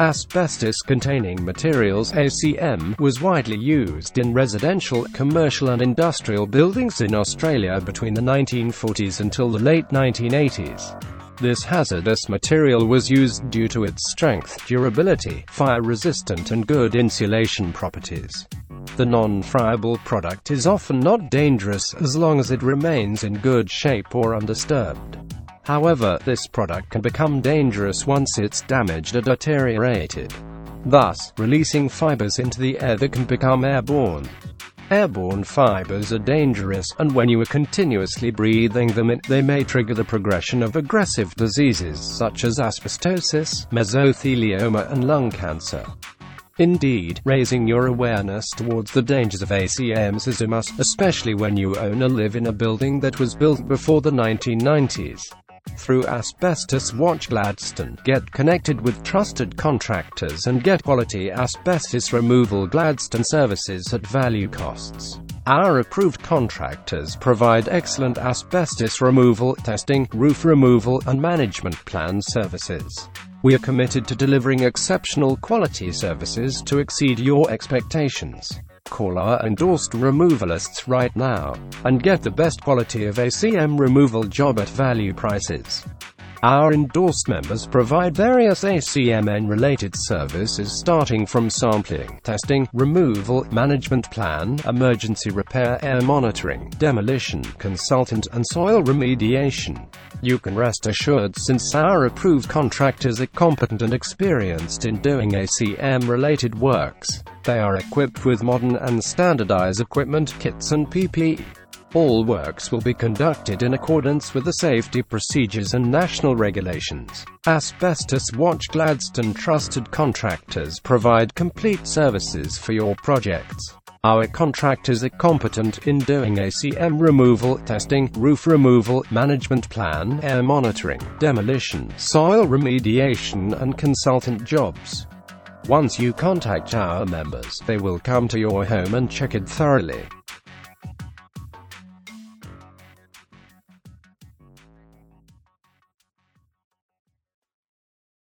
Asbestos-containing materials ACM was widely used in residential, commercial and industrial buildings in Australia between the 1940s until the late 1980s. This hazardous material was used due to its strength, durability, fire-resistant and good insulation properties. The non-friable product is often not dangerous as long as it remains in good shape or undisturbed. However, this product can become dangerous once it's damaged or deteriorated, thus releasing fibers into the air that can become airborne. Airborne fibers are dangerous, and when you are continuously breathing them in, they may trigger the progression of aggressive diseases such as asbestosis, mesothelioma and lung cancer. Indeed, raising your awareness towards the dangers of ACMs is a must, especially when you own or live in a building that was built before the 1990s. Through Asbestos Watch Gladstone, get connected with trusted contractors and get quality asbestos removal Gladstone services at value costs. Our approved contractors provide excellent asbestos removal, testing, roof removal, and management plan services. We are committed to delivering exceptional quality services to exceed your expectations. Call our endorsed removalists right now and get the best quality of ACM removal job at value prices. Our endorsed members provide various ACMN-related services starting from sampling, testing, removal, management plan, emergency repair, air monitoring, demolition, consultant, and soil remediation. You can rest assured since our approved contractors are competent and experienced in doing ACM-related works. They are equipped with modern and standardized equipment, kits and PPE. All works will be conducted in accordance with the safety procedures and national regulations. Asbestos Watch Gladstone Trusted Contractors provide complete services for your projects. Our contractors are competent in doing ACM removal, testing, roof removal, management plan, air monitoring, demolition, soil remediation and consultant jobs. Once you contact our members, they will come to your home and check it thoroughly.